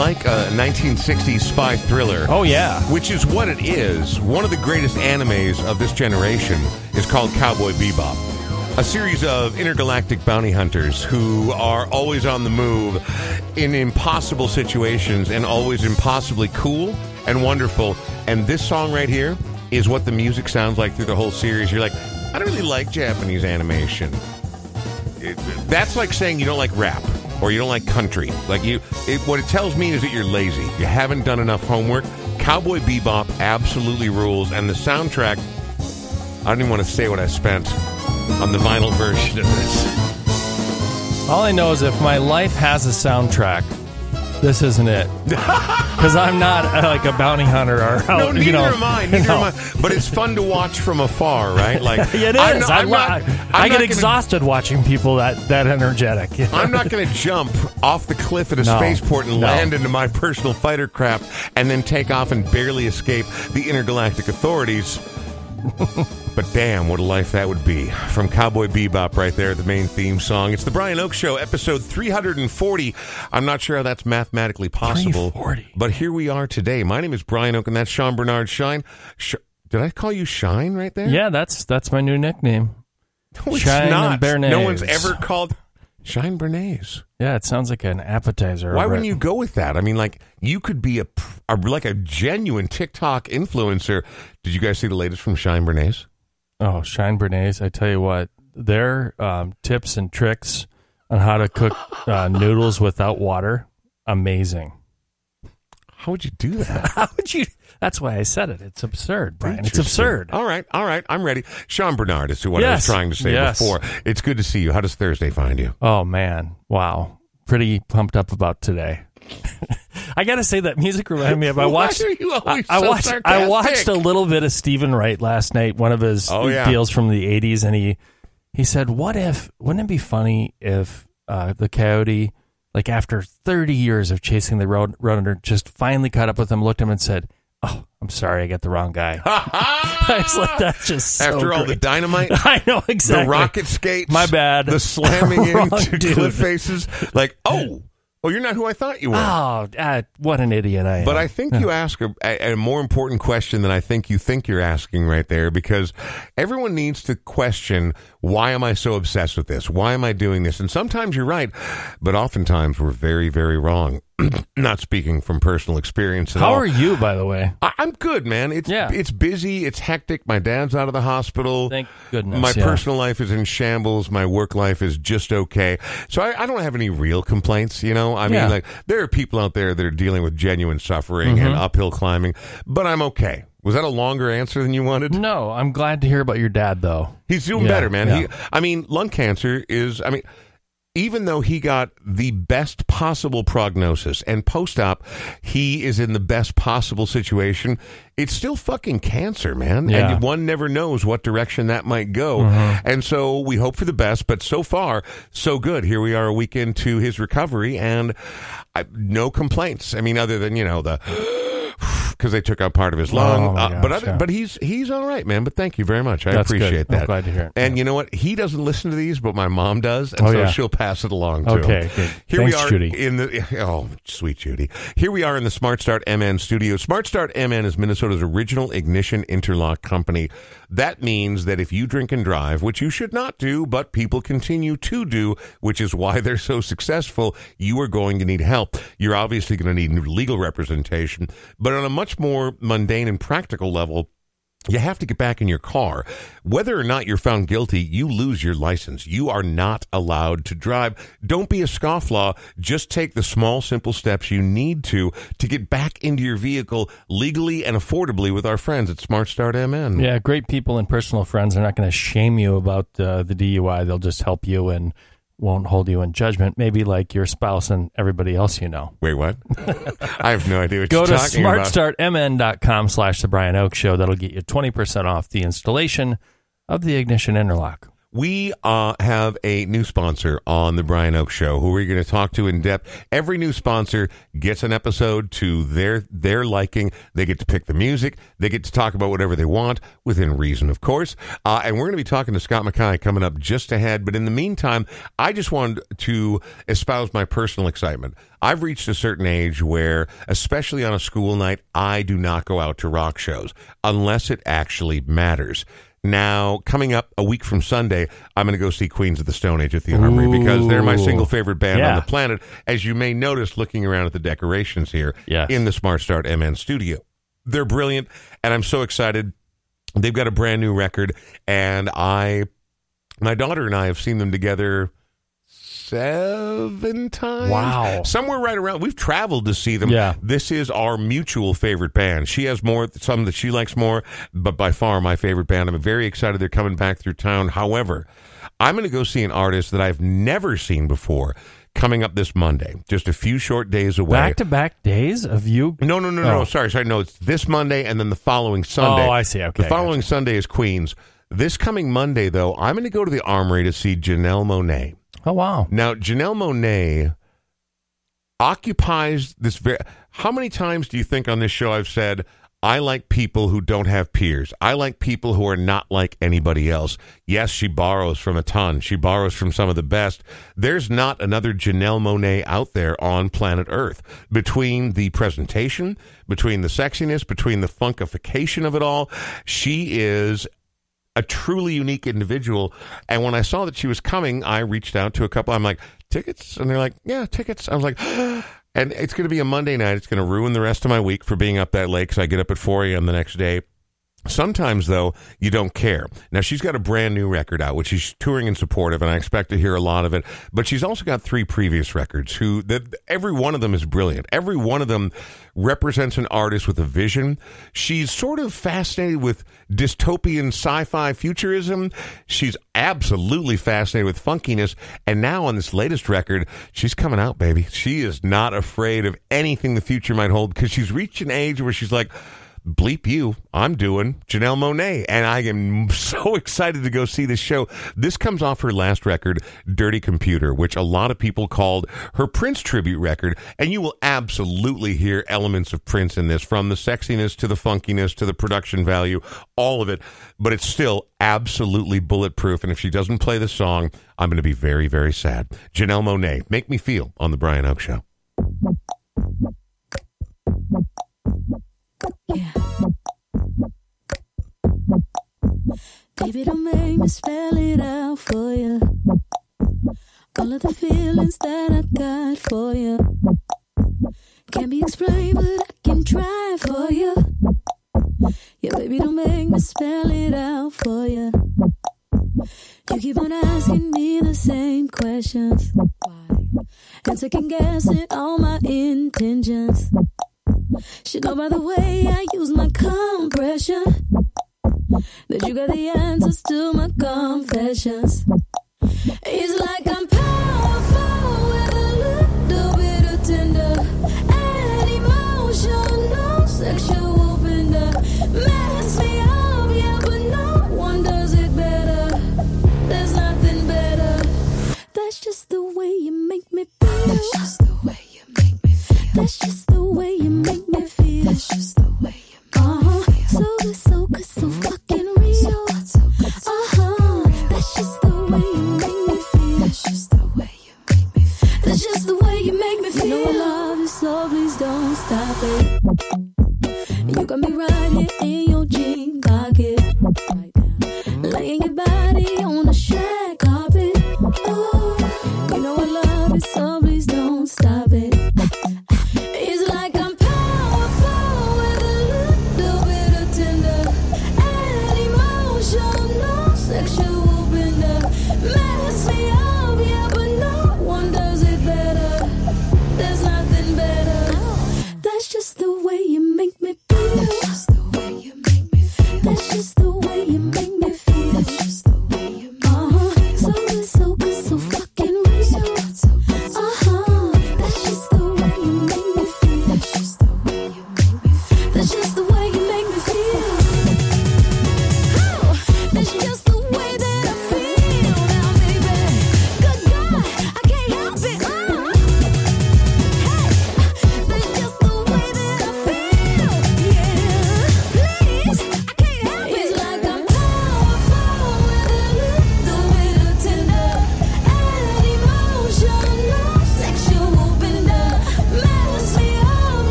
I mean, it's like a 1960s spy thriller. Oh yeah. Which is what it is. One of the greatest animes of this generation is called Cowboy Bebop. A series of intergalactic bounty hunters who are always on the move in impossible situations and always impossibly cool and wonderful. And this song right here is what the music sounds like through the whole series. You're like, I don't really like Japanese animation. It- that's like saying you don't like rap or you don't like country. Like you, it, what it tells me is that you're lazy. You haven't done enough homework. Cowboy Bebop absolutely rules, and the soundtrack. I don't even want to say what I spent on the vinyl version of this. All I know is if my life has a soundtrack, this isn't it. Because I'm not uh, like a bounty hunter or No, out, neither you know. am I. Neither no. am I. But it's fun to watch from afar, right? Like It is. I'm not- I, I'm not- I I'm get not gonna- exhausted watching people that that energetic. I'm not going to jump off the cliff at a No. spaceport and No. land into my personal fighter craft and then take off and barely escape the intergalactic authorities. but damn, what a life that would be. From Cowboy Bebop, right there, the main theme song. It's the Brian Oake Show, episode 340. I'm not sure how that's mathematically possible. 340. But here we are today. My name is Brian Oake, and that's Sean Bernard Shine. Sh- did I call you Shine right there? yeah, that's that's my new nickname. No, it's Shine not. Bernays. No one's ever called Shine Bernays. Yeah, it sounds like an appetizer. Why wouldn't you go with that? I mean, like you could be a, a like a genuine TikTok influencer. Did you guys see the latest from Shine Bernays? Oh, Shine Bernays! I tell you what, their um, tips and tricks on how to cook uh, noodles without water, amazing. How would you do that? How would you? That's why I said it. It's absurd, Brian. It's absurd. All right, all right, I'm ready. Sean Bernard is what I was Yes. trying to say Yes. before. It's good to see you. How does Thursday find you? Oh man, wow! Pretty pumped up about today. I got to say that music reminded me of. I Why watched. are you always I, I so watched. I watched a little bit of Steven Wright last night. One of his Oh, yeah. deals from the '80s, and he he said, "What if? Wouldn't it be funny if uh, the coyote, like after 30 years of chasing the road runner, just finally caught up with him, looked at him, and said." Oh, I'm sorry, I got the wrong guy. I was like, that's just so After all the dynamite, I know exactly. the rocket skates, My bad. the slamming into dude. cliff faces, like oh, oh, you're not who I thought you were. Oh, uh, what an idiot I am. But I think you ask a, a, a more important question than I think you think you're asking right there because everyone needs to question why am I so obsessed with this? Why am I doing this? And sometimes you're right, but oftentimes we're very, very wrong. Not speaking from personal experience at How all. are you, by the way? I- I'm good, man. It's Yeah. it's busy. It's hectic. My dad's out of the hospital. Thank goodness, My yeah. personal life is in shambles. My work life is just okay. So I, I don't have any real complaints. You know, I Yeah. mean, like there are people out there that are dealing with genuine suffering Mm-hmm. and uphill climbing, but I'm okay. Was that a longer answer than you wanted? No, I'm glad to hear about your dad, though. He's doing Yeah, better, man. He. I mean, lung cancer is. I mean. Even though he got the best possible prognosis and post op, he is in the best possible situation. It's still fucking cancer, man. Yeah. And one never knows what direction that might go. Mm-hmm. And so we hope for the best, but so far, so good. Here we are a week into his recovery and I, no complaints. I mean, other than, you know, the. Because they took out part of his lung, Oh, Uh, but other, yeah. but he's he's all right, man. But thank you very much. I That's good. appreciate I'm that. glad to hear it. And you know what? He doesn't listen to these, but my mom does, and Oh, so yeah. she'll pass it along to Okay, him. good. Here Thanks, we are Judy. in the oh, sweet Judy. Here we are in the Smart Start MN studio. Smart Start MN is Minnesota's original ignition interlock company. That means that if you drink and drive, which you should not do, but people continue to do, which is why they're so successful, you are going to need help. You're obviously going to need legal representation, but on a much more mundane and practical level, you have to get back in your car. Whether or not you're found guilty, you lose your license. You are not allowed to drive. Don't be a scofflaw. Just take the small, simple steps you need to to get back into your vehicle legally and affordably with our friends at Smart Start MN. Yeah, great people and personal friends. They're not going to shame you about uh, the DUI. They'll just help you and won't hold you in judgment. Maybe like your spouse and everybody else you know. Wait, what? I have no idea what Go you're to talking about. smartstartmn.com slash the Brian Oake Show. That'll get you 20% off the installation of the ignition interlock. We uh, have a new sponsor on the Brian Oake Show who we're going to talk to in depth. Every new sponsor gets an episode to their their liking. They get to pick the music. They get to talk about whatever they want within reason, of course. Uh, and we're going to be talking to Scott McKay coming up just ahead. But in the meantime, I just wanted to espouse my personal excitement. I've reached a certain age where, especially on a school night, I do not go out to rock shows unless it actually matters. Now, coming up a week from Sunday, I'm going to go see Queens of the Stone Age at the Armory because they're my single favorite band on the planet, as you may notice looking around at the decorations here Yes. in the Smart Start MN studio. They're brilliant, and I'm so excited. They've got a brand new record, and I, my daughter and I have seen them together seven times. Wow. Somewhere right around. We've traveled to see them. Yeah. This is our mutual favorite band. She has more, some that she likes more, but by far my favorite band. I'm very excited they're coming back through town. However, I'm going to go see an artist that I've never seen before coming up this Monday, just a few short days away. Back to back days of you. No, no, no, no. Oh. Sorry, sorry. No, it's this Monday and then the following Sunday. Oh, I see. Okay, The following Sunday is Queens. This coming Monday, though, I'm going to go to the Armory to see Janelle Monáe. Oh wow. Now, Janelle Monáe occupies this very. How many times do you think on this show I've said, I like people who don't have peers? I like people who are not like anybody else. Yes, she borrows from a ton. She borrows from some of the best. There's not another Janelle Monáe out there on planet Earth. Between the presentation, between the sexiness, between the funkification of it all, she is a truly unique individual. And when I saw that she was coming, I reached out to a couple. I'm like, tickets? And they're like, yeah, tickets. I was like, and it's going to be a Monday night. It's going to ruin the rest of my week for being up that late because I get up at 4 a.m. the next day. Sometimes, though, you don't care. Now, she's got a brand new record out, which she's touring in support of, and I expect to hear a lot of it. But she's also got three previous records. Who that every one of them is brilliant. Every one of them represents an artist with a vision. She's sort of fascinated with dystopian sci-fi futurism. She's absolutely fascinated with funkiness, and now on this latest record, she's coming out, baby. She is not afraid of anything the future might hold because she's reached an age where she's like bleep you. I'm doing Janelle Monáe, and I am so excited to go see this show. This comes off her last record, Dirty Computer, which a lot of people called her Prince tribute record, and you will absolutely hear elements of Prince in this, from the sexiness to the funkiness to the production value, all of it. But it's still absolutely bulletproof, and if she doesn't play the song, I'm going to be very, very sad. Janelle Monáe, make me feel on the Brian Oake Show. Yeah. Baby, don't make me spell it out for you. All of the feelings that I got for you can't be explained, but I can try for you. Yeah, baby, don't make me spell it out for you. You keep on asking me the same questions. Why? And second guessing all my intentions. Should know by the way I use my compression that you got the answers to my confessions. It's like I'm powerful with a little bit of tender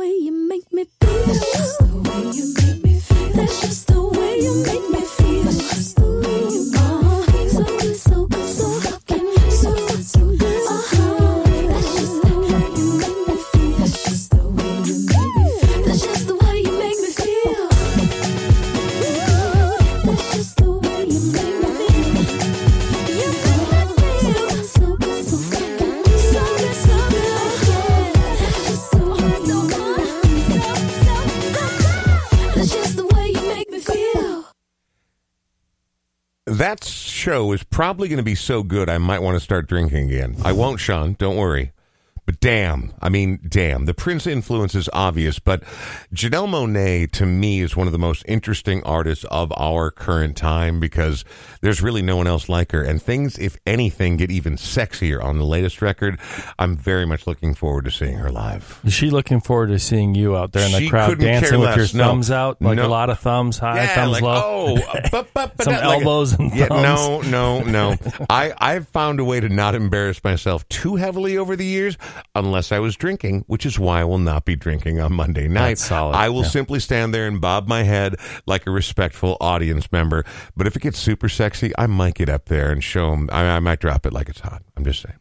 way you make me show is probably going to be so good I might want to start drinking again. I won't, Sean. Don't worry. But damn, I mean, damn. The Prince influence is obvious, but Janelle Monáe to me is one of the most interesting artists of our current time because there's really no one else like her. And things, if anything, get even sexier on the latest record. I'm very much looking forward to seeing her live. Is she looking forward to seeing you out there in the She crowd dancing with your. No. thumbs out? Like No. a lot of thumbs high, Yeah, thumbs like, low. Oh, but, but, but Some not like- elbows and yeah, thumbs. no, no, no. I I've found a way to not embarrass myself too heavily over the years, unless I was drinking, which is why I will not be drinking on Monday night. That's solid, I will yeah. simply stand there and bob my head like a respectful audience member. But if it gets super sexy, I might get up there and show them. I, I might drop it like it's hot. I'm just saying.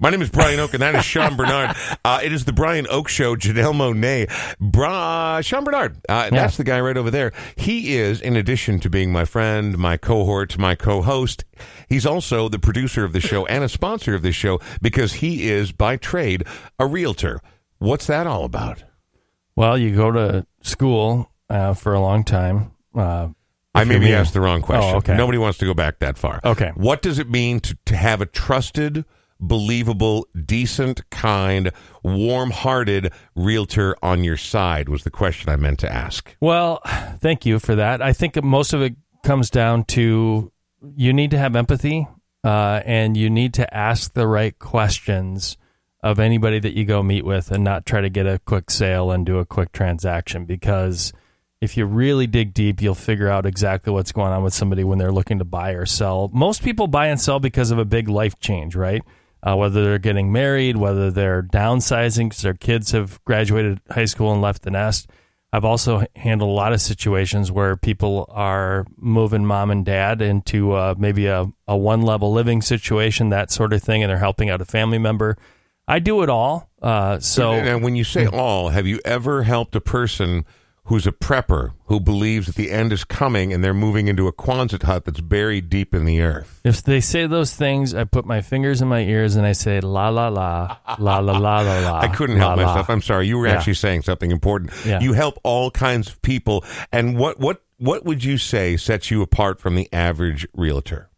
My name is Brian Oake, and that is Sean Bernard. Uh, it is the Brian Oake Show. Janelle Monáe, Bra- Sean Bernard. Uh, That's the guy right over there. He is, in addition to being my friend, my cohort, my co-host, he's also the producer of the show and a sponsor of this show because he is, by trade, a realtor. What's that all about? Well, you go to school uh, for a long time. Uh, I maybe asked the wrong question. Oh, okay. Nobody wants to go back that far. Okay. What does it mean to, to have a trusted, believable, decent, kind, warm hearted realtor on your side? Was the question I meant to ask. Well, thank you for that. I think most of it comes down to you need to have empathy uh, and you need to ask the right questions of anybody that you go meet with and not try to get a quick sale and do a quick transaction because if you really dig deep, you'll figure out exactly what's going on with somebody when they're looking to buy or sell. Most people buy and sell because of a big life change, right? Uh, whether they're getting married, whether they're downsizing because their kids have graduated high school and left the nest. I've also handled a lot of situations where people are moving mom and dad into uh, maybe a, a one level living situation, that sort of thing, and they're helping out a family member. I do it all. Uh, so and when you say all, have you ever helped a person who's a prepper who believes that the end is coming and they're moving into a Quonset hut that's buried deep in the earth? if they say those things, I put my fingers in my ears and I say la la la la la la la la. I couldn't help la, la. myself. I'm sorry. You were Yeah. actually saying something important. Yeah. You help all kinds of people. And what what what would you say sets you apart from the average realtor?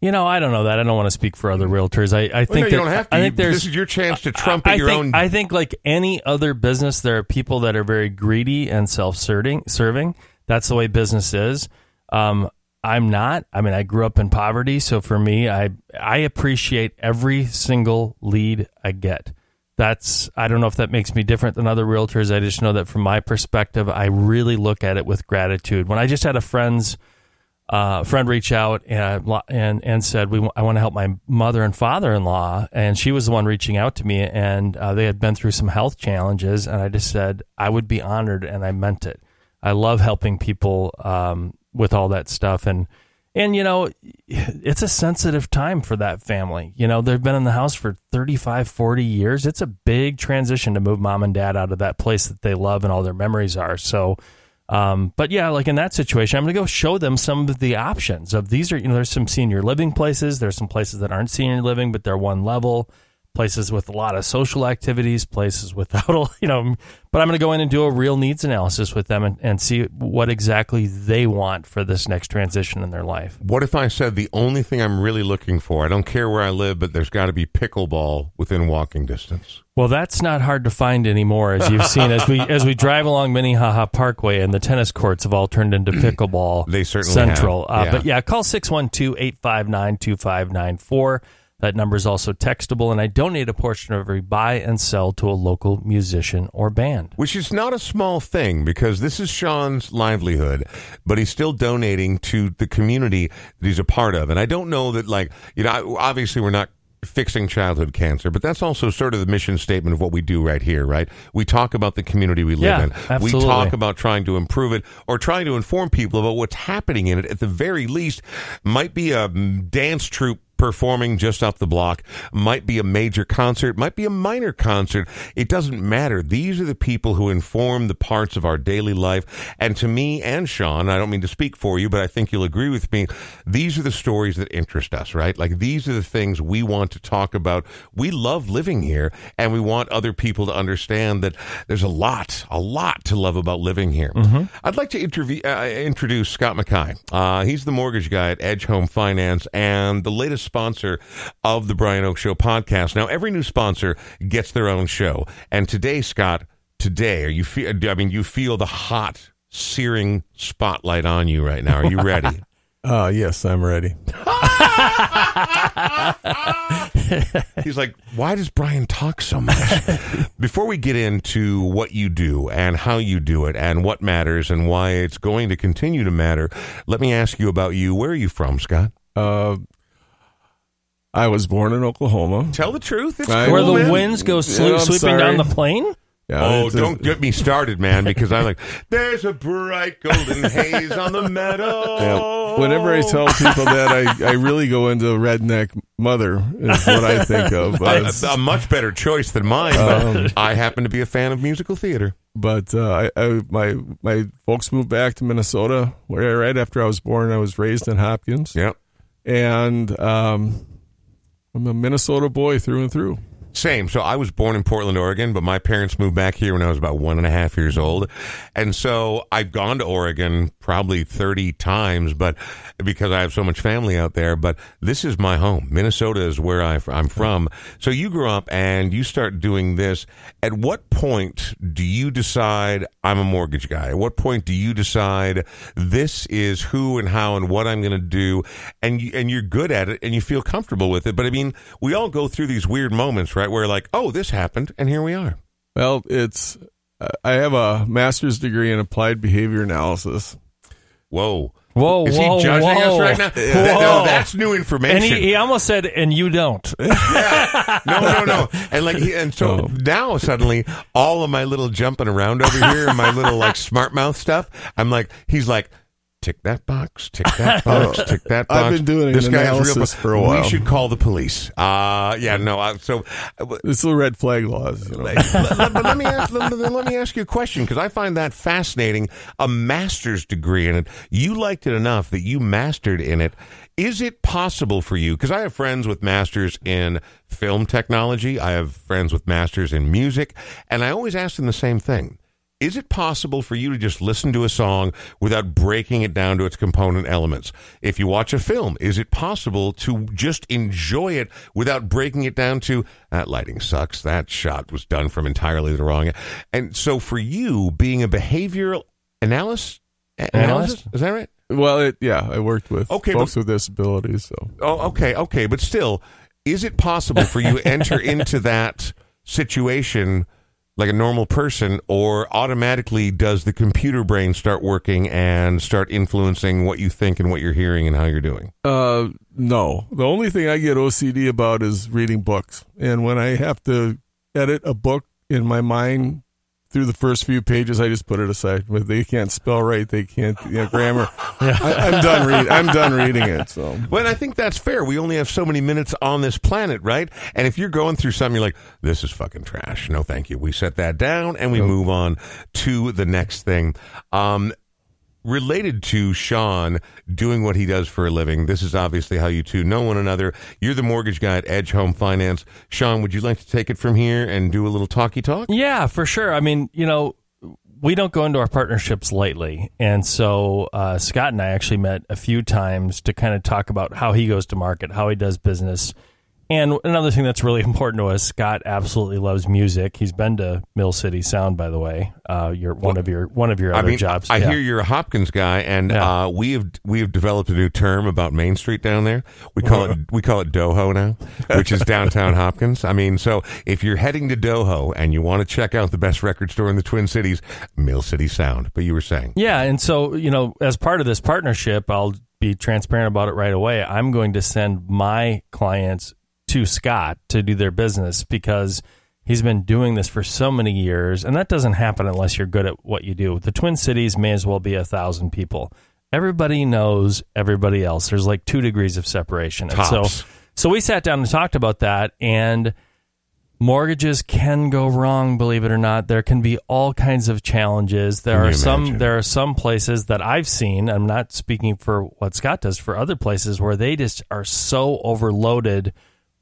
You know, I don't know that. I don't want to speak for other realtors. I, I think Well, no, that, you don't have to. I think there's this is your chance to trumpet I your think, own. I think like any other business, there are people that are very greedy and self-serving. Serving. That's the way business is. Um, I'm not. I mean, I grew up in poverty, so for me, I I appreciate every single lead I get. That's I don't know if that makes me different than other realtors. I just know that from my perspective, I really look at it with gratitude. When I just had a friend's uh, friend reach out and and and said, "We I want to help my mother and father in law," and she was the one reaching out to me, and uh, they had been through some health challenges, and I just said I would be honored, and I meant it. I love helping people um, with all that stuff, and and you know, it's a sensitive time for that family. You know, they've been in the house for 35, 40 years. It's a big transition to move mom and dad out of that place that they love and all their memories are. So. Um, but yeah, like in that situation, I'm going to go show them some of the options of these are, you know, there's some senior living places. There's some places that aren't senior living, but they're one level places with a lot of social activities, places without, a- you know, but I'm going to go in and do a real needs analysis with them and, and see what exactly they want for this next transition in their life. what if I said the only thing I'm really looking for? I don't care where I live, but there's got to be pickleball within walking distance. Well, that's not hard to find anymore, as you've seen as we as we drive along Minnehaha Parkway, and the tennis courts have all turned into pickleball. They certainly central. have, Uh. But yeah, call 612-859-2594. That number is also textable, and I donate a portion of every buy and sell to a local musician or band. Which is not a small thing because this is Sean's livelihood, but he's still donating to the community that he's a part of. And I don't know that, like, you know, obviously we're not fixing childhood cancer, but that's also sort of the mission statement of what we do right here, right? We talk about the community we live Yeah, in. We talk about trying to improve it or trying to inform people about what's happening in it. At the very least, might be a mm, dance troupe performing just up the block, might be a major concert, might be a minor concert. It doesn't matter. These are the people who inform the parts of our daily life. And to me and Sean, I don't mean to speak for you, but I think you'll agree with me. These are the stories that interest us, right? Like these are the things we want to talk about. We love living here and we want other people to understand that there's a lot, a lot to love about living here. I'd like to interview, uh, introduce Scott McKay. Uh, he's the mortgage guy at Edge Home Finance and the latest sponsor of the Brian Oake Show podcast. Now, every new sponsor gets their own show. And today, Scott, today, are you feel, I mean, you feel the hot, searing spotlight on you right now. Are you ready? Uh, yes, I'm ready. He's like, why does Brian talk so much? Before we get into what you do and how you do it and what matters and why it's going to continue to matter, let me ask you about you. Where are you from, Scott? Uh, I was born in Oklahoma. Tell the truth. It's I- cool, Where the man. winds go Yeah, slo- I'm sweeping down the plain. Yeah, Oh, a- don't get me started, man, because I'm like, there's a bright golden haze on the meadow. yeah. Whenever I tell people that, I, I really go into redneck mother is what I think of. a, But, a much better choice than mine. But I happen to be a fan of musical theater. but uh, I, I, my my folks moved back to Minnesota where right after I was born. I was raised in Hopkins, Yep. and um, I'm a Minnesota boy through and through. Same. So I was born in Portland, Oregon, but my parents moved back here when I was about one and a half years old. And so I've gone to Oregon probably 30 times, but because I have so much family out there, but this is my home. Minnesota is where I, I'm from. So you grew up and you start doing this. At what point do you decide I'm a mortgage guy? At what point do you decide this is who and how and what I'm going to do? And you, and you're good at it and you feel comfortable with it. But I mean, we all go through these weird moments, right? Where like, oh, this happened and here we are. Well, it's uh, I have a master's degree in applied behavior analysis. Whoa. Whoa, Is whoa, he judging us whoa. right now? That- no, that's new information. And he, he almost said, and you don't. no, no, no. And like, he, and so Oh. now suddenly, all of my little jumping around over here, and my little like smart mouth stuff. I'm like, he's like, tick that box, tick that box, tick that box. I've been doing this an guy's analysis real, for a while. We should call the police. Uh yeah, no. Uh, so, uh, It's the red flag laws. You know? let, let- but let me ask, let, let me ask you a question because I find that fascinating. A master's degree in it. You liked it enough that you mastered in it. Is it possible for you? Because I have friends with masters in film technology. I have friends with masters in music, and I always ask them the same thing. Is it possible for you to just listen to a song without breaking it down to its component elements? If you watch a film, is it possible to just enjoy it without breaking it down to that lighting sucks, that shot was done from entirely the wrong? And so for you, being a behavioral analyst, analysis, is that right? Well, it, yeah, I worked with Okay, folks but- with disabilities. So Oh, okay, okay, but still, is it possible for you to enter into that situation like a normal person, or automatically does the computer brain start working and start influencing what you think and what you're hearing and how you're doing? Uh, no. The only thing I get OCD about is reading books. And when I have to edit a book in my mind through the first few pages, I just put it aside. But they can't spell right. They can't, you know, grammar. I, I'm done reading. I'm done reading it. So Well, I think that's fair. We only have so many minutes on this planet, right? And if you're going through something, you're like, this is fucking trash. No, thank you. We set that down and we move on to the next thing. Um, related to Sean doing what he does for a living, this is obviously how you two know one another. You're the mortgage guy at Edge Home Finance. Sean, would you like to take it from here and do a little talky talk? Yeah, for sure. I mean, you know, we don't go into our partnerships lightly. And so uh, Scott and I actually met a few times to kind of talk about how he goes to market, how he does business. And another thing that's really important to us, Scott absolutely loves music. He's been to Mill City Sound, by the way. Uh, your one of your one of your I other mean, jobs. I Yeah. hear you're a Hopkins guy, and Yeah. uh, we have we have developed a new term about Main Street down there. We call it we call it Doho now, which is downtown Hopkins. I mean, so if you're heading to Doho and you want to check out the best record store in the Twin Cities, Mill City Sound. But you were saying, Yeah, and so you know, as part of this partnership, I'll be transparent about it right away. I'm going to send my clients to Scott to do their business because he's been doing this for so many years, and that doesn't happen unless you're good at what you do. The Twin Cities may as well be a thousand people. Everybody knows everybody else. There's like two degrees of separation. And so, Tops. so we sat down and talked about that, and mortgages can go wrong. Believe it or not, there can be all kinds of challenges. There are some. imagine? There are some places that I've seen. I'm not speaking for what Scott does. For other places where they just are so overloaded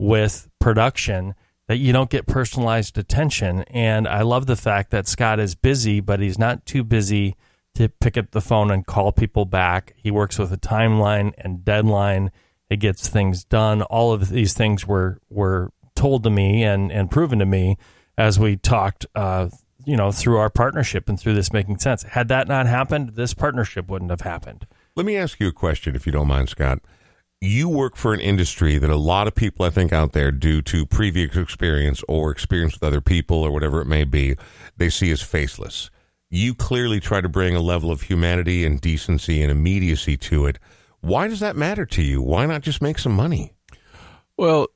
with production that you don't get personalized attention. And I love the fact that Scott is busy, but he's not too busy to pick up the phone and call people back. He works with a timeline and deadline. It gets things done. All of these things were were told to me and and proven to me as we talked. Uh, you know, through our partnership and through this making sense. Had that not happened, this partnership wouldn't have happened. Let me ask you a question, if you don't mind, Scott. You work for an industry that a lot of people, I think, out there, due to previous experience or experience with other people or whatever it may be, they see as faceless. You clearly try to bring a level of humanity and decency and immediacy to it. Why does that matter to you? Why not just make some money? Well,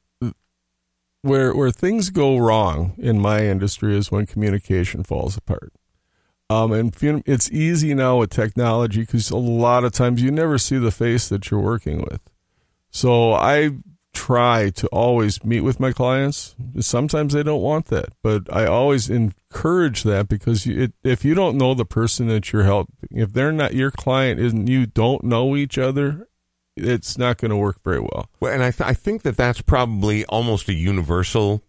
where where things go wrong in my industry is when communication falls apart. Um, and it's easy now with technology because a lot of times you never see the face that you're working with. So I try to always meet with my clients. Sometimes they don't want that, but I always encourage that because it, if you don't know the person that you're helping, if they're not your client and you don't know each other, it's not going to work very well. Well, and I, th- I think that that's probably almost a universal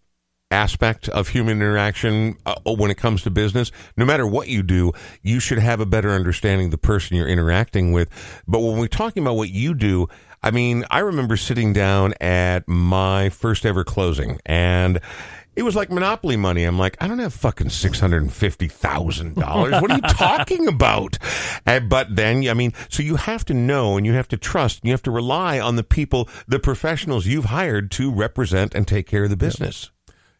aspect of human interaction uh, when it comes to business. No matter what you do, you should have a better understanding of the person you're interacting with. But when we're talking about what you do, I mean, I remember sitting down at my first ever closing and it was like monopoly money. I'm like, I don't have fucking six hundred and fifty thousand dollars. What are you talking about? Uh, but then, I mean, so you have to know and you have to trust. And you have to rely on the people, the professionals you've hired to represent and take care of the business.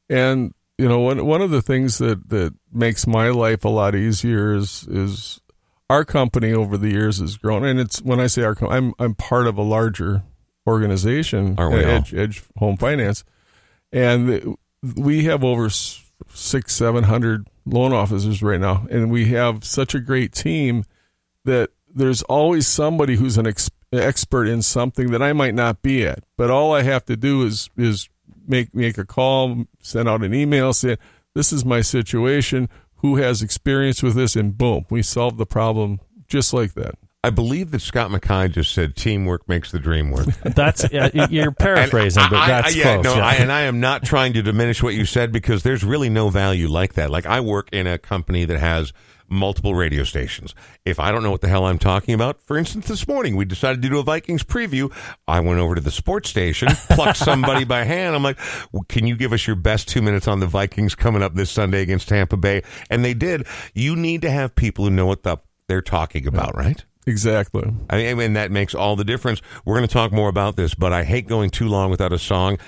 And you know, one one of the things that that makes my life a lot easier is is our company over the years has grown, and it's when I say our, com- I'm I'm part of a larger organization, we? Uh, Edge Edge Home Finance, and we have over six seven hundred loan officers right now, and we have such a great team that there's always somebody who's an ex- expert in something that I might not be at. But all I have to do is is make make a call, send out an email say this is my situation. Who has experience with this? And boom, we solve the problem just like that. I believe that Scott McKay just said teamwork makes the dream work. That's uh, you're And paraphrasing, but I- I- that's yeah, close. no, yeah. I, and I am not trying to diminish what you said because there's really no value like that. Like I work in a company that has multiple radio stations. If I don't know what the hell I'm talking about, for instance, this morning we decided to do a Vikings preview. I went over to the sports station, plucked somebody by hand. I'm like, well, "Can you give us your best two minutes on the Vikings coming up this Sunday against Tampa Bay?" And they did. You need to have people who know what the they're talking about, right? Exactly. I mean, and that makes all the difference. We're going to talk more about this, but I hate going too long without a song.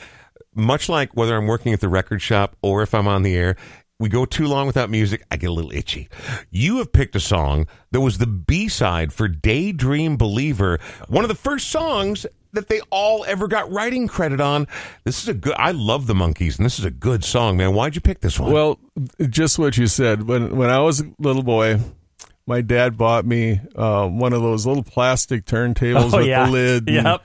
Much like whether I'm working at the record shop or if I'm on the air, we go too long without music, I get a little itchy. You have picked a song that was the B side for Daydream Believer, one of the first songs that they all ever got writing credit on. This is a good, I love the Monkees, and this is a good song, man. Why'd you pick this one? Well, just what you said. When when I was a little boy, my dad bought me uh, one of those little plastic turntables Oh, with yeah. the lid. And, Yep.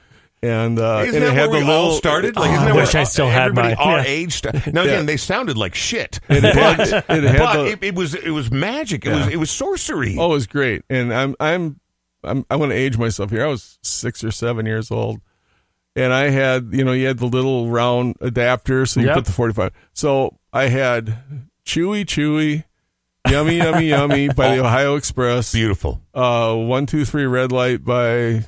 And, uh, Isn't and that it had where the we all little started? Like, Oh, isn't I wish where I still had everybody mine. Our Yeah. age. st- Now again, they sounded like shit. It had, but it had but the- it, it was it was magic. It was it was sorcery. Oh, it was great. And I'm I'm I'm I'm going to age myself here. I was six or seven years old, and I had you know you had the little round adapter, so you Yep. put the 45. So I had Chewy Chewy, Yummy Yummy Yummy by the Ohio Express. Beautiful. Uh, one two three red light by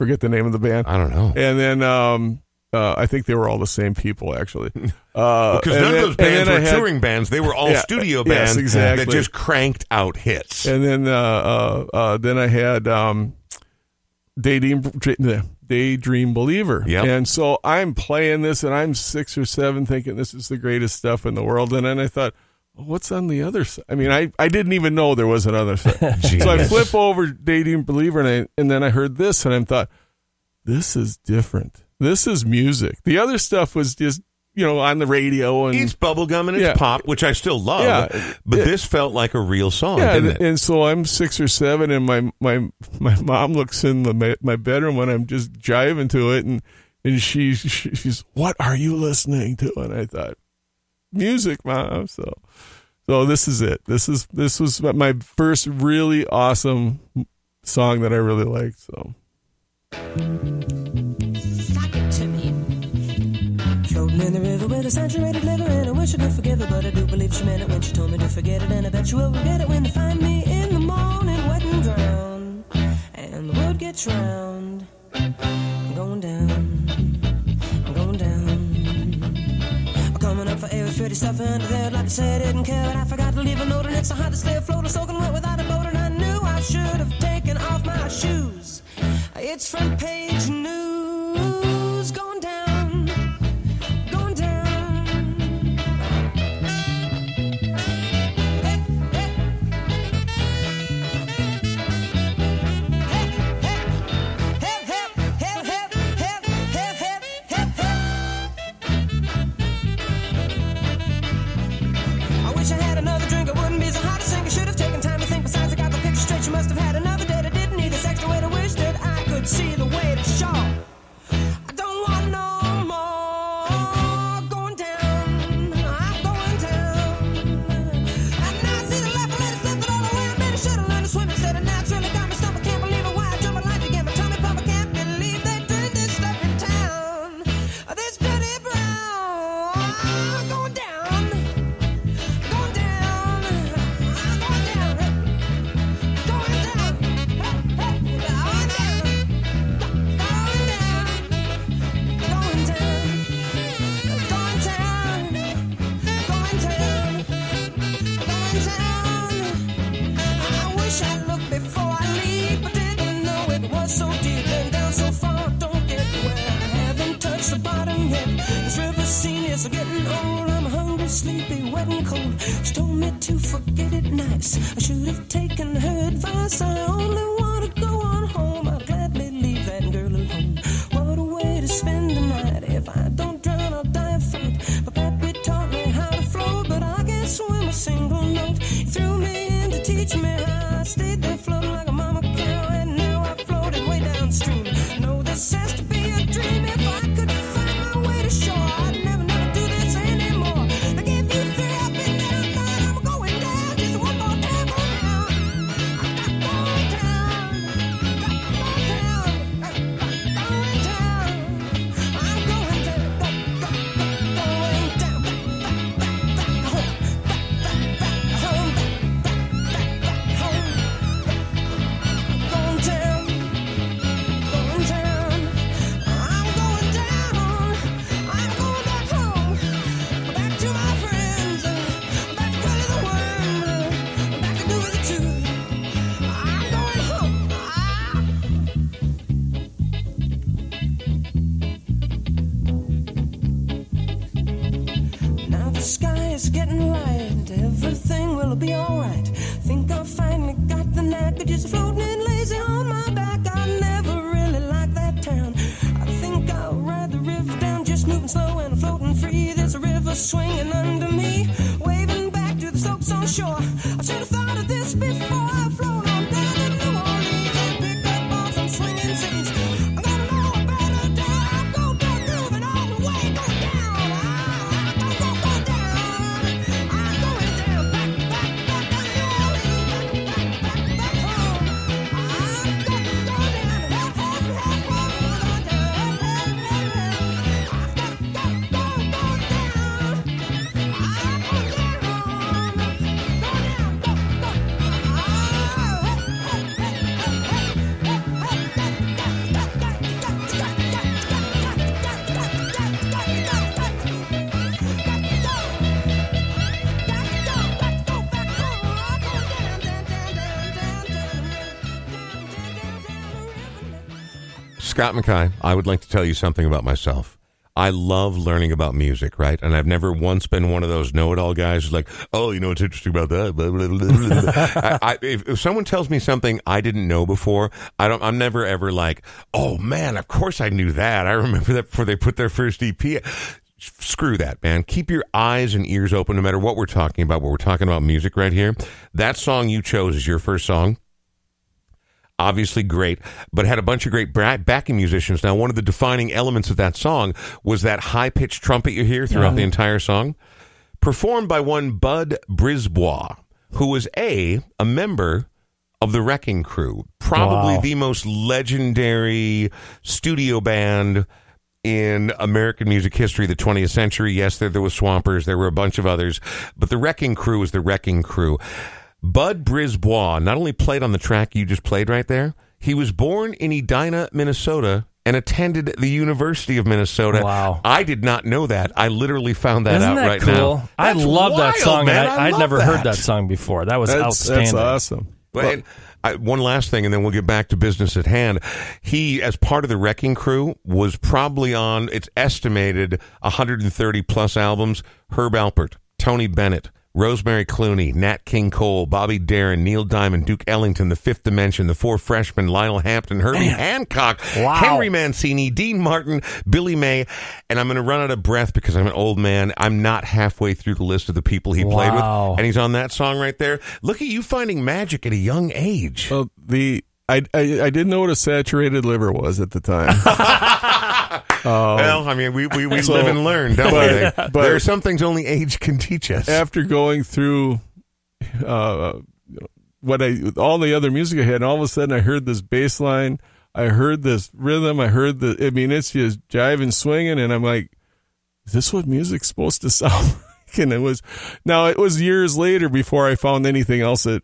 forget the name of the band, I don't know. and then um. Uh, I think they were all the same people, actually. Uh, Because none then- of those bands were had- touring bands. They were all Yeah, studio yes, bands exactly. that just cranked out hits. and then uh, uh, uh, then I had um, Daydream Daydream Believer. Yep. And so I'm playing this, and I'm six or seven, thinking this is the greatest stuff in the world. And then I thought, what's on the other side? I mean, I, I didn't even know there was another side. so I flip over Dating Believer, and, I, and then I heard this, and I thought, this is different. This is music. The other stuff was just, you know, on the radio. and It's bubblegum and it's yeah. pop, which I still love. Yeah. But it, this felt like a real song, yeah, and, and, so I'm six or seven, and my, my, my mom looks in the, my bedroom when I'm just jiving to it, and, and she, she, she's, what are you listening to? And I thought, music, mom. So, so this is it. This is this was my first really awesome song that I really liked. So. Sock it to me. Floating in the river with a saturated liver, and I wish I could forgive her, but I do believe she meant it when she told me to forget it, and I bet she will forget it when they find me in the morning, wet and drowned, and the world gets round, going down. stuff under there. Like I said, didn't care, but I forgot to leave a note. And it's so to stay afloat. Soaking wet without a boat, and I knew I should have taken off my shoes. It's front page news gone down. Scott McKay, I would like to tell you something about myself. I love learning about music, right? And I've never once been one of those know-it-all guys who's like, "Oh, you know what's interesting about that?" I, I, if, if, someone tells me something I didn't know before, I don't. I'm never ever like, "Oh man, of course I knew that. I remember that before they put their first EP." Screw that, man. Keep your eyes and ears open, no matter what we're talking about. What we're talking about music right here. That song you chose is your first song obviously great, but had a bunch of great backing musicians. Now, one of the defining elements of that song was that high pitched trumpet you hear throughout the entire song, performed by one Bud Brisbois, who was a a member of the Wrecking Crew, probably Wow. the most legendary studio band in American music history, the 20th century. Yes, there, there was Swampers, there were a bunch of others, but the Wrecking Crew was the Wrecking Crew. Bud Brisbois not only played on the track you just played right there, he was born in Edina, Minnesota, and attended the University of Minnesota. Wow. I did not know that. I literally found that Isn't out that right cool? now. I That's love that song, man. and I, I'd love never heard that song before. That was That's, outstanding. that's awesome. But and I, one last thing, and then we'll get back to business at hand. He, as part of the Wrecking Crew, was probably on. It's estimated 130 plus albums. Herb Alpert, Tony Bennett. Rosemary Clooney, Nat King Cole, Bobby Darin, Neil Diamond, Duke Ellington, The Fifth Dimension, The Four Freshmen, Lionel Hampton, Herbie Hancock, Wow. Henry Mancini, Dean Martin, Billy May, and I'm going to run out of breath because I'm an old man. I'm not halfway through the list of the people he played with, and he's on that song right there. Look at you finding magic at a young age. Well, the I, I I didn't know what a saturated liver was at the time. well, I mean, we, we, we So- live and learn, don't but- we? but- there are some things only age can teach us. After going through uh, what I all the other music I had, and all of a sudden I heard this bass line, I heard this rhythm, I heard the. I mean, it's just jiving, swinging, and I'm like, is this what music's supposed to sound like? And it was. Now it was years later before I found anything else that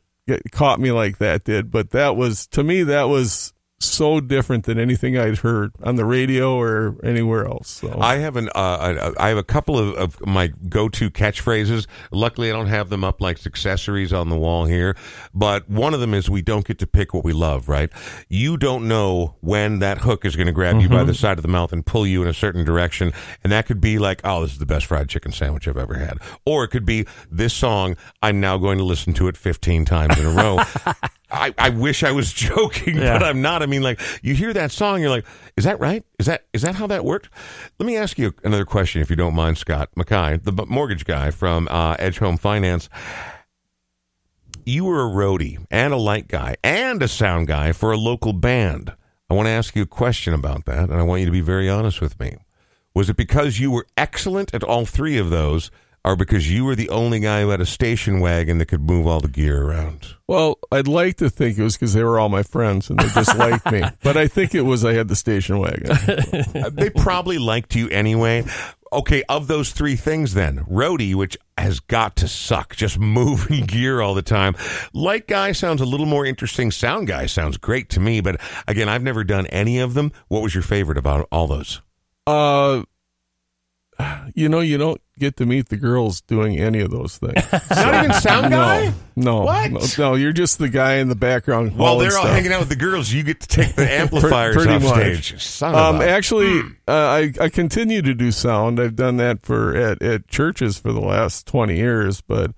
caught me like that did. But that was to me that was so different than anything I'd heard on the radio or anywhere else. So I have an uh, I have a couple of, of my go-to catchphrases. Luckily, I don't have them up like accessories on the wall here, but one of them is we don't get to pick what we love. Right? You don't know when that hook is going to grab you by the side of the mouth and pull you in a certain direction, and that could be like, oh, this is the best fried chicken sandwich I've ever had, or it could be this song. I'm now going to listen to it 15 times in a row. I, I wish I was joking, Yeah. but I'm not. I mean, like you hear that song, you're like, is that right? Is that is that how that worked? Let me ask you another question, if you don't mind, Scott Mackay, the mortgage guy from uh, Edge Home Finance. You were a roadie and a light guy and a sound guy for a local band. I want to ask you a question about that, and I want you to be very honest with me. Was it because you were excellent at all three of those, or because you were the only guy who had a station wagon that could move all the gear around? Well, I'd like to think it was because they were all my friends and they just liked me. But I think it was I had the station wagon. Uh, they probably liked you anyway. Okay, of those three things, then roadie, which has got to suck, just moving gear all the time. Light guy sounds a little more interesting. Sound guy sounds great to me, but again, I've never done any of them. What was your favorite about all those? Uh, you know, you don't get to meet the girls doing any of those things. Not even sound guy. No, What? no, no, you're just the guy in the background. While they're all stuff. hanging out with the girls, you get to take the amplifiers pretty off much. stage. Son Um, a- actually, uh, I I continue to do sound. I've done that for at, at churches for the last twenty years, but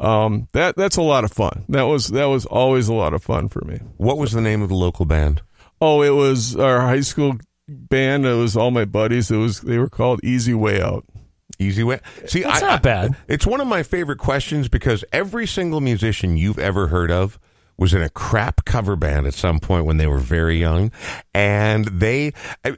um, that that's a lot of fun. That was that was always a lot of fun for me. what was the name of the local band? Oh, it was our high school band. It was all my buddies. It was they were called Easy Way Out. Easy way. See, That's I, not bad. It's one of my favorite questions because every single musician you've ever heard of was in a crap cover band at some point when they were very young. And they,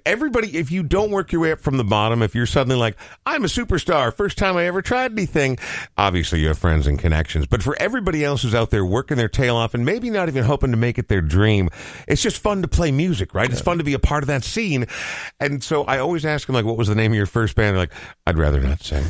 everybody, if you don't work your way up from the bottom, if you're suddenly like, I'm a superstar, first time I ever tried anything, obviously you have friends and connections. But for everybody else who's out there working their tail off and maybe not even hoping to make it their dream, it's just fun to play music, right? It's fun to be a part of that scene. And so I always ask them, like, what was the name of your first band? They're like, I'd rather not say.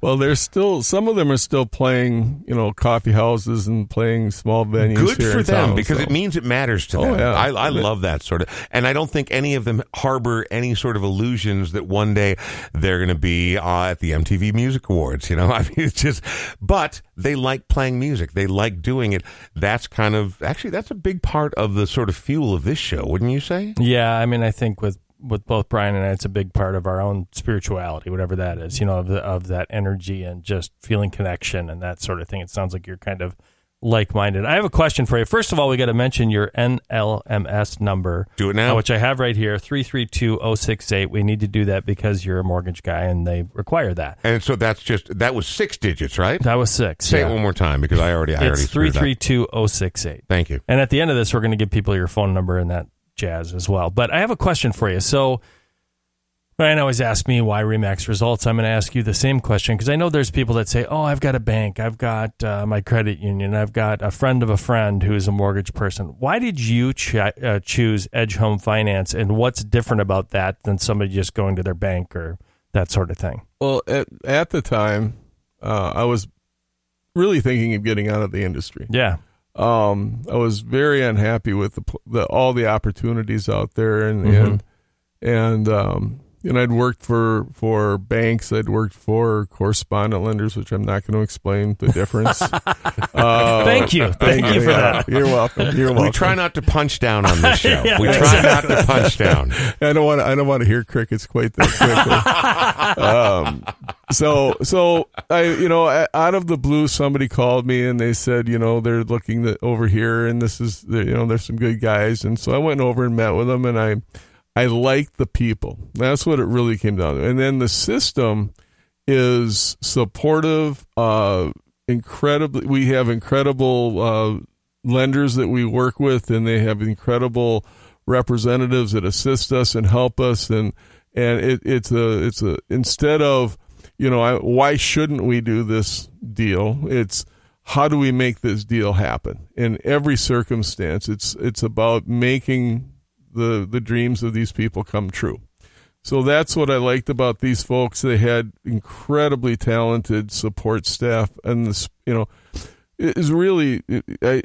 Well, there's still some of them are still playing, you know, coffee houses and playing small venues. Good here for in them town, because so. it means it matters to Oh, them. yeah. I, I love that sort of, and I don't think any of them harbor any sort of illusions that one day they're going to be uh, at the MTV Music Awards. You know, I mean, it's just, but they like playing music. They like doing it. That's kind of actually that's a big part of the sort of fuel of this show, wouldn't you say? Yeah, I mean, I think with with both Brian and I, it's a big part of our own spirituality, whatever that is. You know, of the, of that energy and just feeling connection and that sort of thing. It sounds like you're kind of like minded. I have a question for you. First of all, we got to mention your NMLS number. Do it now. which I have right here, three three two zero six eight. We need to do that because you're a mortgage guy and they require that. And so that's just that was six digits, right? That was six. Say yeah. it one more time because I already I already It's three screwed up. three two zero six eight. Thank you. And at the end of this, we're going to give people your phone number and that jazz as well. But I have a question for you. So Ryan always asks me why RE/MAX results. I'm going to ask you the same question because I know there's people that say, "Oh, I've got a bank, I've got uh, my credit union, I've got a friend of a friend who is a mortgage person." Why did you ch- uh, choose Edge Home Finance, and what's different about that than somebody just going to their bank or that sort of thing? Well, at, at the time, uh, I was really thinking of getting out of the industry. Yeah, Um, I was very unhappy with the, the all the opportunities out there, and Mhm. and and um, and I'd worked for for banks. I'd worked for correspondent lenders, which I'm not going to explain the difference. uh, Thank you. Thank you for yeah. that. You're welcome. You're welcome. We try not to punch down on this show. Yeah, we try not to punch down. I don't want. To, I don't want to hear crickets quite that quickly. um, so, so I, you know, out of the blue, somebody called me and they said, you know, they're looking the, over here, and this is, you know, there's some good guys, and so I went over and met with them, and I, I like the people. That's what it really came down to, and then the system is supportive. Uh, incredibly, we have incredible uh, lenders that we work with, and they have incredible representatives that assist us and help us and and it, it's a it's a instead of you know I, why shouldn't we do this deal it's how do we make this deal happen in every circumstance it's it's about making the the dreams of these people come true so that's what I liked about these folks they had incredibly talented support staff and this you know is really I,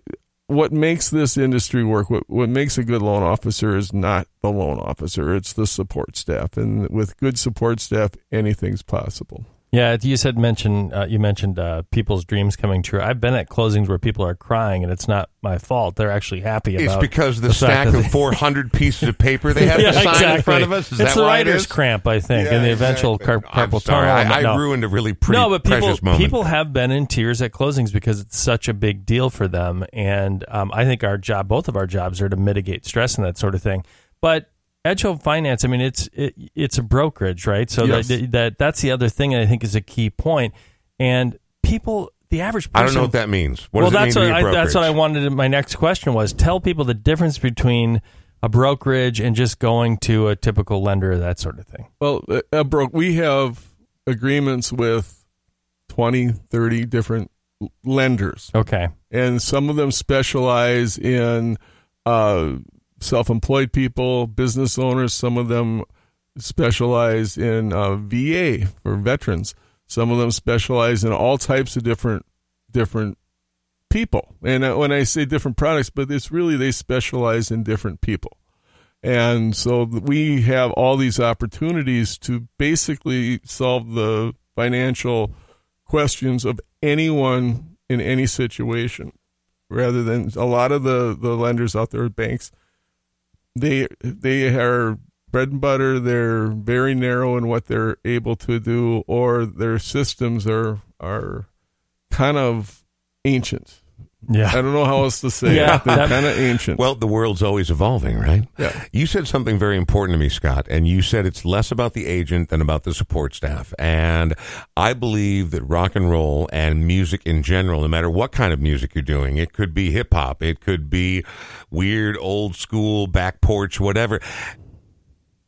what makes this industry work, what, what makes a good loan officer is not the loan officer, it's the support staff. And with good support staff, anything's possible. Yeah, you said mention uh, you mentioned uh, people's dreams coming true. I've been at closings where people are crying, and it's not my fault. They're actually happy about. It's because the, the stack of they- 400 pieces of paper they have yeah, to sign exactly. in front of us. Is it's that the it writer's cramp, I think, Yeah, and the eventual exactly. car- carpal tunnel. I, no. ruined a really pretty no, but people people have been in tears at closings because it's such a big deal for them, and um, I think our job, both of our jobs, are to mitigate stress and that sort of thing. But Edge Home Finance, I mean, it's it, it's a brokerage, right? So Yes. that, that that's the other thing I think is a key point. And people, the average person, I don't know what that means. What well, does it that's mean what to be a I, that's what I wanted. To, my next question was: tell people the difference between a brokerage and just going to a typical lender, that sort of thing. Well, uh, uh, bro, we have agreements with 20, 30 different lenders, Okay. and some of them specialize in uh, self employed people, business owners. Some of them specialize in uh, VA for veterans. Some of them specialize in all types of different different people. And uh, when I say different products, but it's really they specialize in different people. And so we have all these opportunities to basically solve the financial questions of anyone in any situation rather than a lot of the, the lenders out there banks they they are bread and butter. They're very narrow in what they're able to do or their systems are are kind of ancient I don't know how else to say Yeah, it. They're kind of ancient. Well, the world's always evolving, right? Yeah. You said something very important to me, Scott, and you said it's less about the agent than about the support staff. And I believe that rock and roll and music in general, no matter what kind of music you're doing, it could be hip hop, it could be weird, old school, back porch, whatever.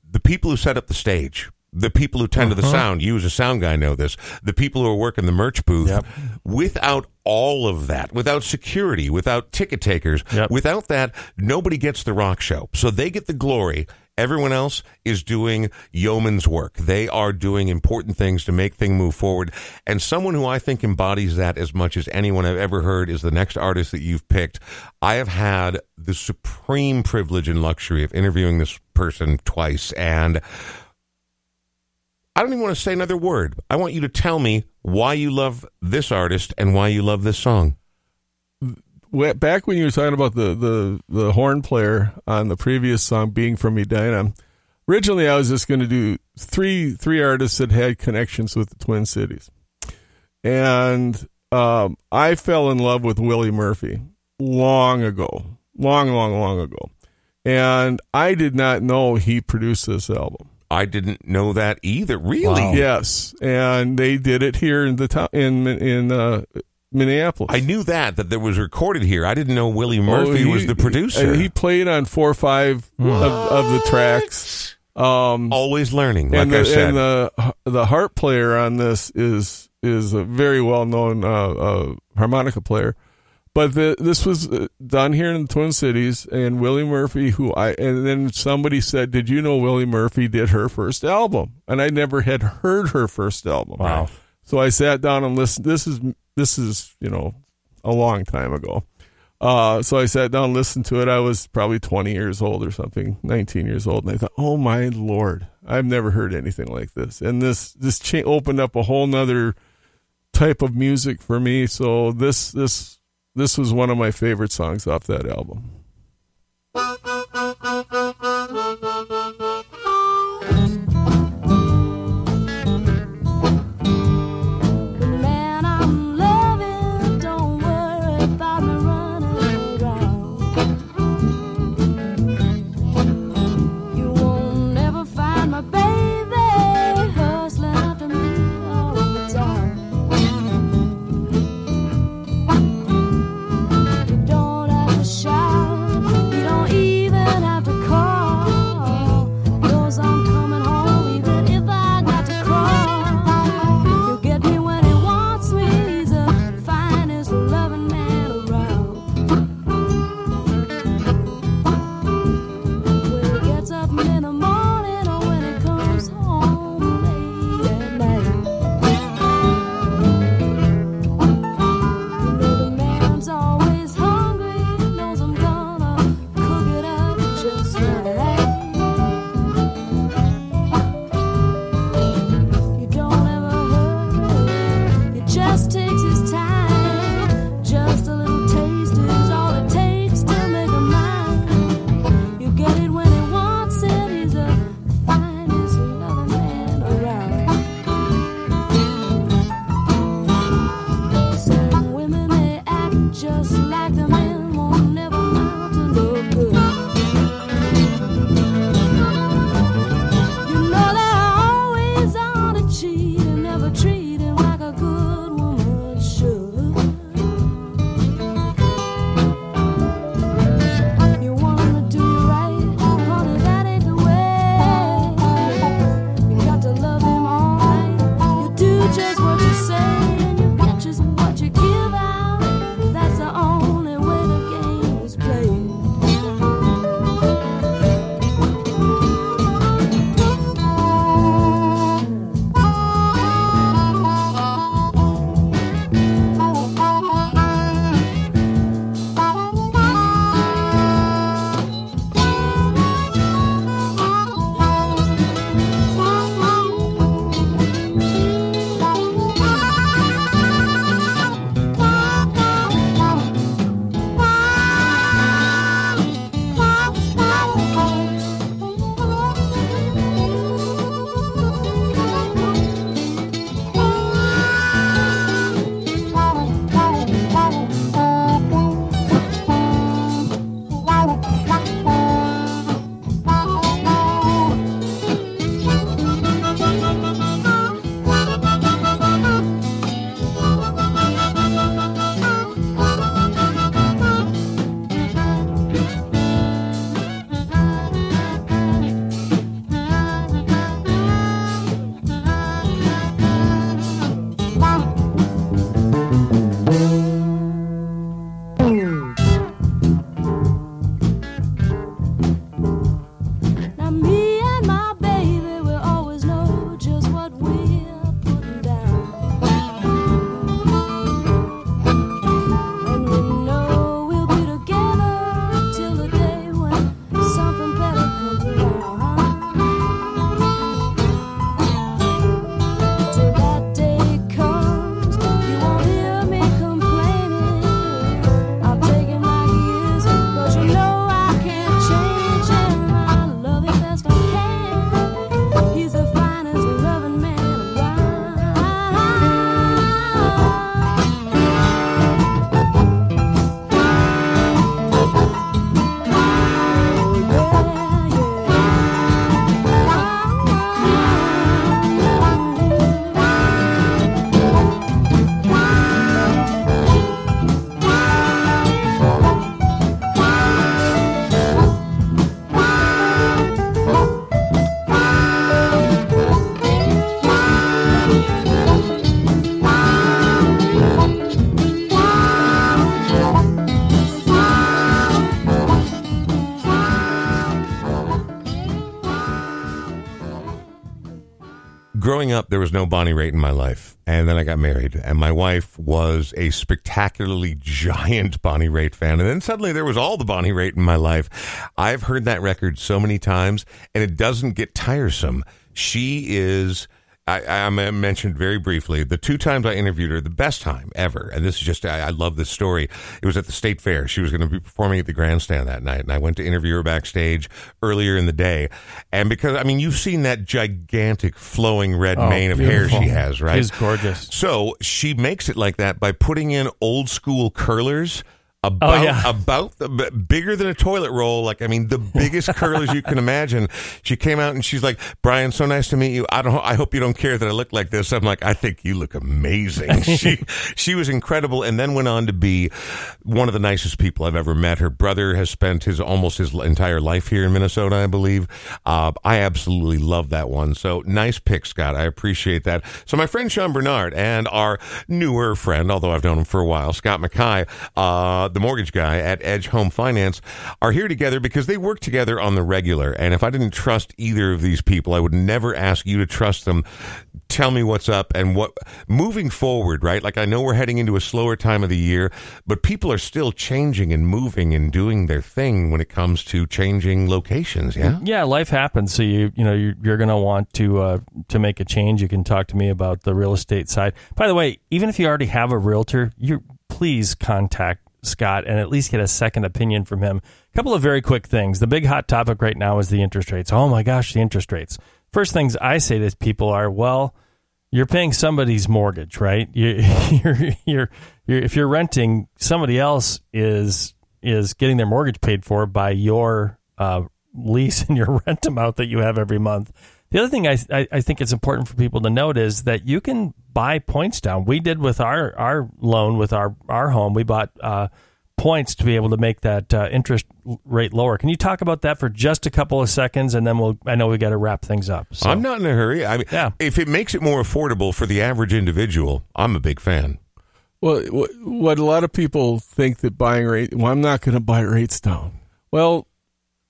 The people who set up the stage, the people who tend to Uh-huh. the sound, you as a sound guy know this, the people who are working the merch booth, Yep. without all of that, without security, without ticket takers, Yep. without that, nobody gets the rock show. So they get the glory. Everyone else is doing yeoman's work. They are doing important things to make things move forward. And someone who I think embodies that as much as anyone I've ever heard is the next artist that you've picked. I have had the supreme privilege and luxury of interviewing this person twice. And I don't even want to say another word. I want you to tell me why you love this artist and why you love this song. Back when you were talking about the, the, the horn player on the previous song being from Medina, originally I was just going to do three three artists that had connections with the Twin Cities, and um, I fell in love with Willie Murphy long ago, long, long, long ago, and I did not know he produced this album. I didn't know that either. Really? Wow. Yes, and they did it here in the town in in uh, Minneapolis. I knew that that there was recorded here. I didn't know Willie Murphy Oh, he- was the producer. and He played on four or five of, of the tracks. Um, Always learning, like and the, I said. and the the harp player on this is is a very well known uh, uh, harmonica player. But the, this was uh, done here in the Twin Cities, and Willie Murphy, who I and then somebody said, "Did you know Willie Murphy did her first album?" And I never had heard her first album. Wow. So I sat down and listened. This is this is you know a long time ago. Uh, so I sat down and listened to it. I was probably 20 years old or something, 19 years old, and I thought, "Oh my lord, I've never heard anything like this." And this this cha- opened up a whole nother type of music for me. So this this this was one of my favorite songs off that album. Growing up, there was no Bonnie Raitt in my life. And then I got married, and my wife was a spectacularly giant Bonnie Raitt fan. And then suddenly there was all the Bonnie Raitt in my life. I've heard that record so many times, and it doesn't get tiresome. She is. I, I mentioned very briefly the two times I interviewed her, the best time ever, and this is just I, I love this story. It was at the state fair. She was going to be performing at the grandstand that night, and I went to interview her backstage earlier in the day. And because I mean, you've seen that gigantic flowing red Oh, mane of beautiful. hair she has, right? She's gorgeous. So she makes it like that by putting in old school curlers. About, Oh, yeah. about the bigger than a toilet roll, like I mean, the biggest curlers you can imagine. She came out and she's like, "Brian, so nice to meet you. I don't, I hope you don't care that I look like this." I'm like, "I think you look amazing." she, she was incredible, and then went on to be one of the nicest people I've ever met. Her brother has spent his almost his entire life here in Minnesota, I believe. Uh, I absolutely love that one. So nice pick, Scott. I appreciate that. So my friend Sean Bernard and our newer friend, although I've known him for a while, Scott Mackay, uh, the mortgage guy at Edge Home Finance, are here together because they work together on the regular. And if I didn't trust either of these people, I would never ask you to trust them. Tell me what's up and what moving forward, right? Like I know we're heading into a slower time of the year, but people are still changing and moving and doing their thing when it comes to changing locations. Yeah. Yeah, life happens. So you you know you're, you're going to want to uh, to make a change. You can talk to me about the real estate side. By the way, even if you already have a realtor, you please contact Scott and at least get a second opinion from him. A couple of very quick things. The big hot topic right now is the interest rates. Oh my gosh, the interest rates. First things I say to people are, well, you're paying somebody's mortgage, right? You, you're, you're, you're, if you're renting, somebody else is is getting their mortgage paid for by your uh, lease and your rent amount that you have every month. The other thing I, I, I think it's important for people to note is that you can buy points down. We did with our, our loan with our, our home. We bought uh, points to be able to make that uh, interest rate lower. Can you talk about that for just a couple of seconds, and then we'll I know we got to wrap things up. So. I'm not in a hurry. I mean, Yeah. if it makes it more affordable for the average individual, I'm a big fan. Well, what, what a lot of people think that buying rate, well, I'm not going to buy rates down. Well,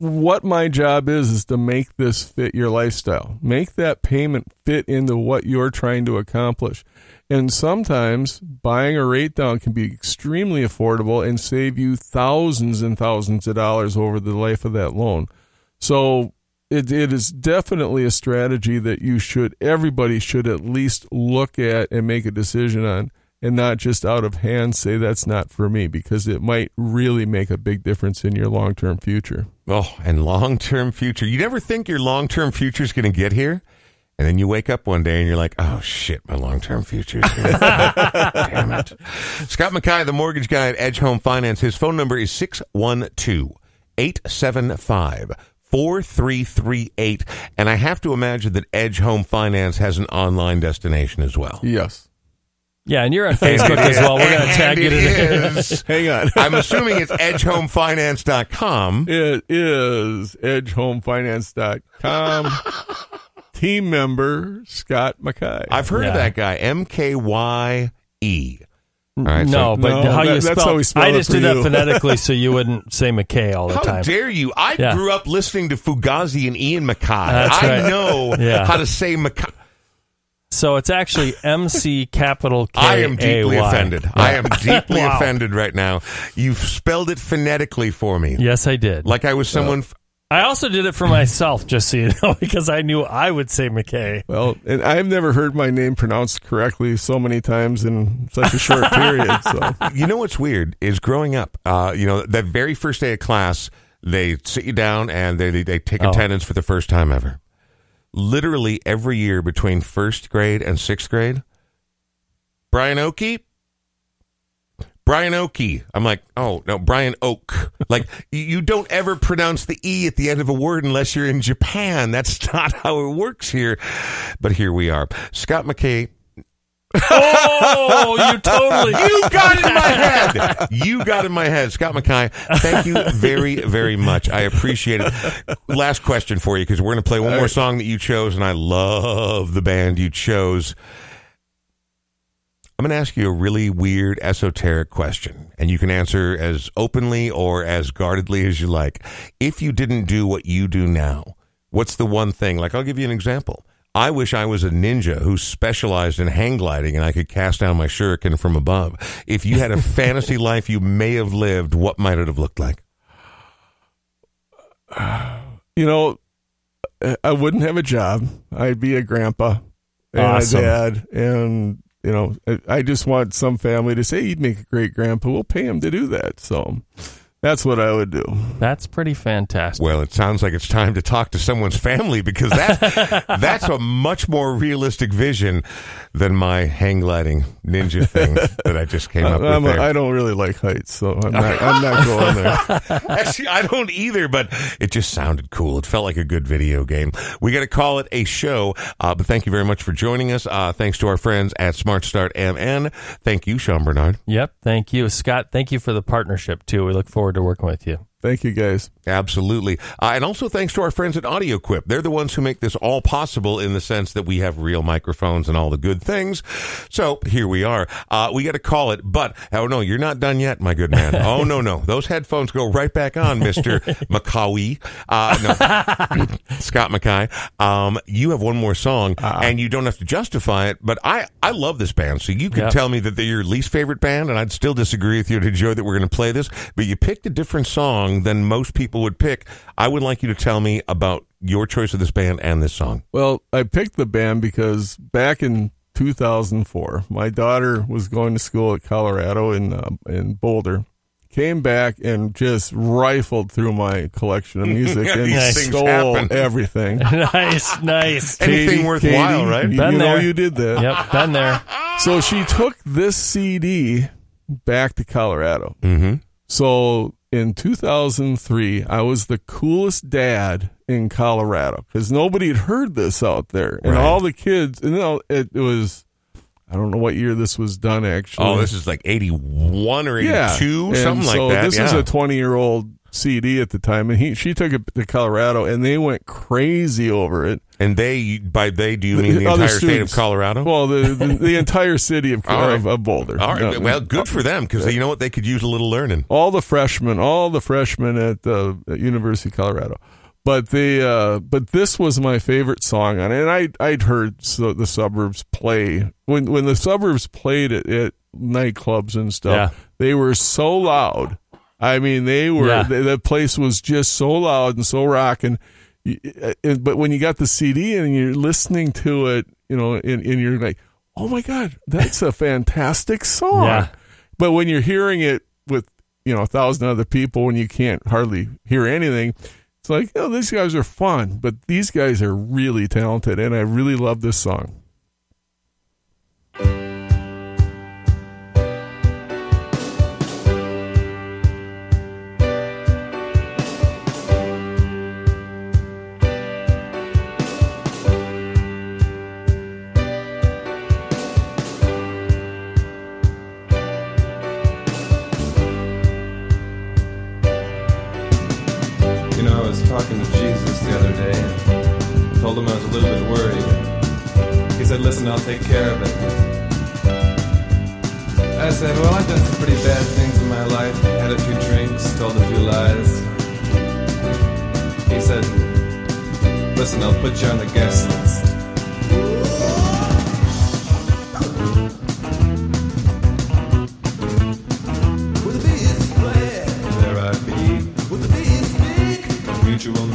what my job is is to make this fit your lifestyle. Make that payment fit into what you're trying to accomplish. And sometimes buying a rate down can be extremely affordable and save you thousands and thousands of dollars over the life of that loan. So it, it is definitely a strategy that you should everybody should at least look at and make a decision on and not just out of hand say that's not for me because it might really make a big difference in your long-term future. Oh, and long term future. You never think your long term future is going to get here. And then you wake up one day and you're like, oh shit, my long term future is here. Damn it. Scott Mackay, the mortgage guy at Edge Home Finance, his phone number is 612 875 4338. And I have to imagine that Edge Home Finance has an online destination as well. Yes. Yeah, and you're on Facebook as well. We're going to tag you it today. Hang on. I'm assuming it's edgehomefinance.com. It is edgehomefinance.com. Team member Scott Mackay. I've heard of Yeah. that guy, M K Y E. All right, no, so- but No, how that- you that's spell? how we spell I it just for did that you. phonetically, so you wouldn't say McKay all the time. How time. dare you? I Yeah. grew up listening to Fugazi and Ian MacKaye. That's I right. know Yeah. how to say Mackay. So it's actually MC capital K. I am deeply A Y. offended. I am deeply Wow. offended right now. You've spelled it phonetically for me. Yes, I did. Like I was someone. f- I also did it for myself, just so you know, because I knew I would say McKay. Well, and I've never heard my name pronounced correctly so many times in such a short period. So you know what's weird is growing up. Uh, you know that very first day of class, they sit you down and they they, they take Oh. attendance for the first time ever. Literally every year between first grade and sixth grade, Brian Oakey. Brian Oakey. I'm like, oh no, Brian Oak. Like you- you don't ever pronounce the e at the end of a word unless you're in Japan. That's not how it works here. But here we are. Scott McKay Oh, you totally. you got in my head. You got in my head. Scott Mackay, thank you very, very much. I appreciate it. Last question for you because we're going to play one more song that you chose, and I love the band you chose. I'm going to ask you a really weird, esoteric question, and you can answer as openly or as guardedly as you like. If you didn't do what you do now, what's the one thing? Like, I'll give you an example. I wish I was a ninja who specialized in hang gliding and I could cast down my shuriken from above. If you had a fantasy life you may have lived, what might it have looked like? You know, I wouldn't have a job. I'd be a grandpa and Awesome. a dad, and you know, I- I just want some family to say you'd make a great grandpa. We'll pay him to do that. So that's what I would do. That's pretty fantastic. Well, it sounds like it's time to talk to someone's family because that that's a much more realistic vision than my hang gliding ninja thing that I just came up with. I'm a, there. I don't really like heights, so I'm not. I'm not going there. Actually, I don't either, but it just sounded cool. It felt like a good video game. We got to call it a show, uh, but thank you very much for joining us. Uh, thanks to our friends at Smart Start MN. Thank you, Sean Bernard. Yep. Thank you, Scott. Thank you for the partnership too. We look forward to working with you. Thank you, guys. Absolutely. Uh, and also thanks to our friends at AudioQuip. They're the ones who make this all possible in the sense that we have real microphones and all the good things. So here we are. Uh, we got to call it, but oh no, you're not done yet, my good man. Oh no, no. Those headphones go right back on, Mr. McCawy. Uh, no, Scott Mackay. Um, you have one more song and you don't have to justify it, but I, I love this band. So you could Yep. tell me that they're your least favorite band and I'd still disagree with you to enjoy that we're going to play this, but you picked a different song than most people would pick. I would like you to tell me about your choice of this band and this song. Well, I picked the band because back in 2004, my daughter was going to school at Colorado in uh, in Boulder. Came back and just rifled through my collection of music and These things stole happen. everything. nice, nice. Anything worthwhile, right? You, Been you know you did that. Yep, been there. So she took this CD back to Colorado. Mm-hmm. So in 2003, I was the coolest dad in Colorado because nobody had heard this out there, and Right. all the kids. And you know, it, it was. I don't know what year this was done. Actually, Oh, this is like 81 or 82, yeah, something so like that. This yeah. is a 20 year old CD at the time, and he she took it to Colorado, and they went crazy over it. and they, by they, do you mean the other entire state of. Colorado? Well, the the, the entire city of, All right. of, of Boulder. All right. Uh, Well, good for them because you know what? They could use a little learning. all the freshmen, all the freshmen at the at University of Colorado. But the uh, but this was my favorite song on it, and I I'd heard so the suburbs play when when the suburbs played at, at nightclubs and stuff. Yeah. They were so loud. I mean, they were Yeah. the, the place was just so loud and so rocking. Uh, But when you got the CD and you're listening to it, you know, and, and you're like, "Oh my god, that's a fantastic song!" Yeah. But when you're hearing it with you know a thousand other people and you can't hardly hear anything, it's like, oh, these guys are fun, but these guys are really talented, and I really love this song. Said, Listen, I'll take care of it. I said, Well, I've done some pretty bad things in my life. Had a few drinks, told a few lies. He said, Listen, I'll put you on the guest list. With a beast play, There I be, with beast speak. a mutual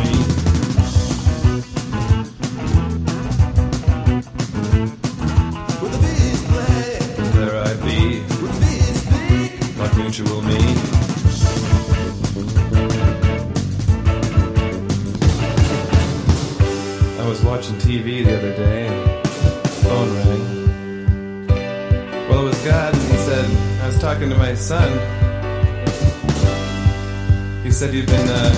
watching TV the other day and phone rang. Well, it was God, and he said, I was talking to my son. He said you've been uh,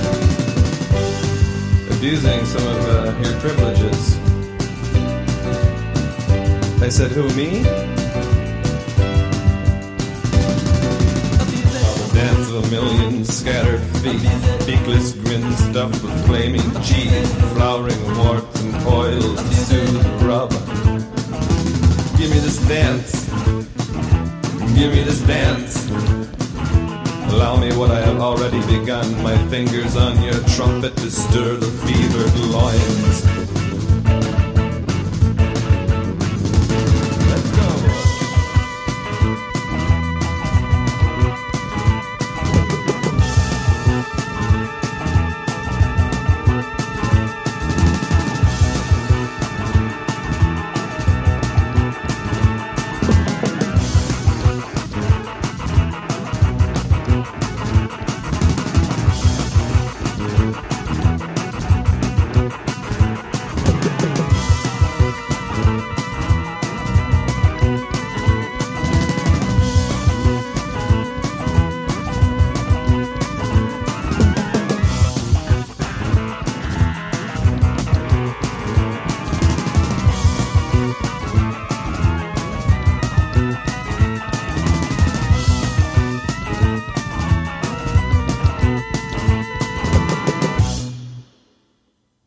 abusing some of uh, your privileges. I said, Who, me? Dance of a million scattered feet, beakless grin stuffed with flaming cheese, flowering warts oils to soothe and rub. Give me this dance. Give me this dance. Allow me what I have already begun. My fingers on your trumpet to stir the fevered loins.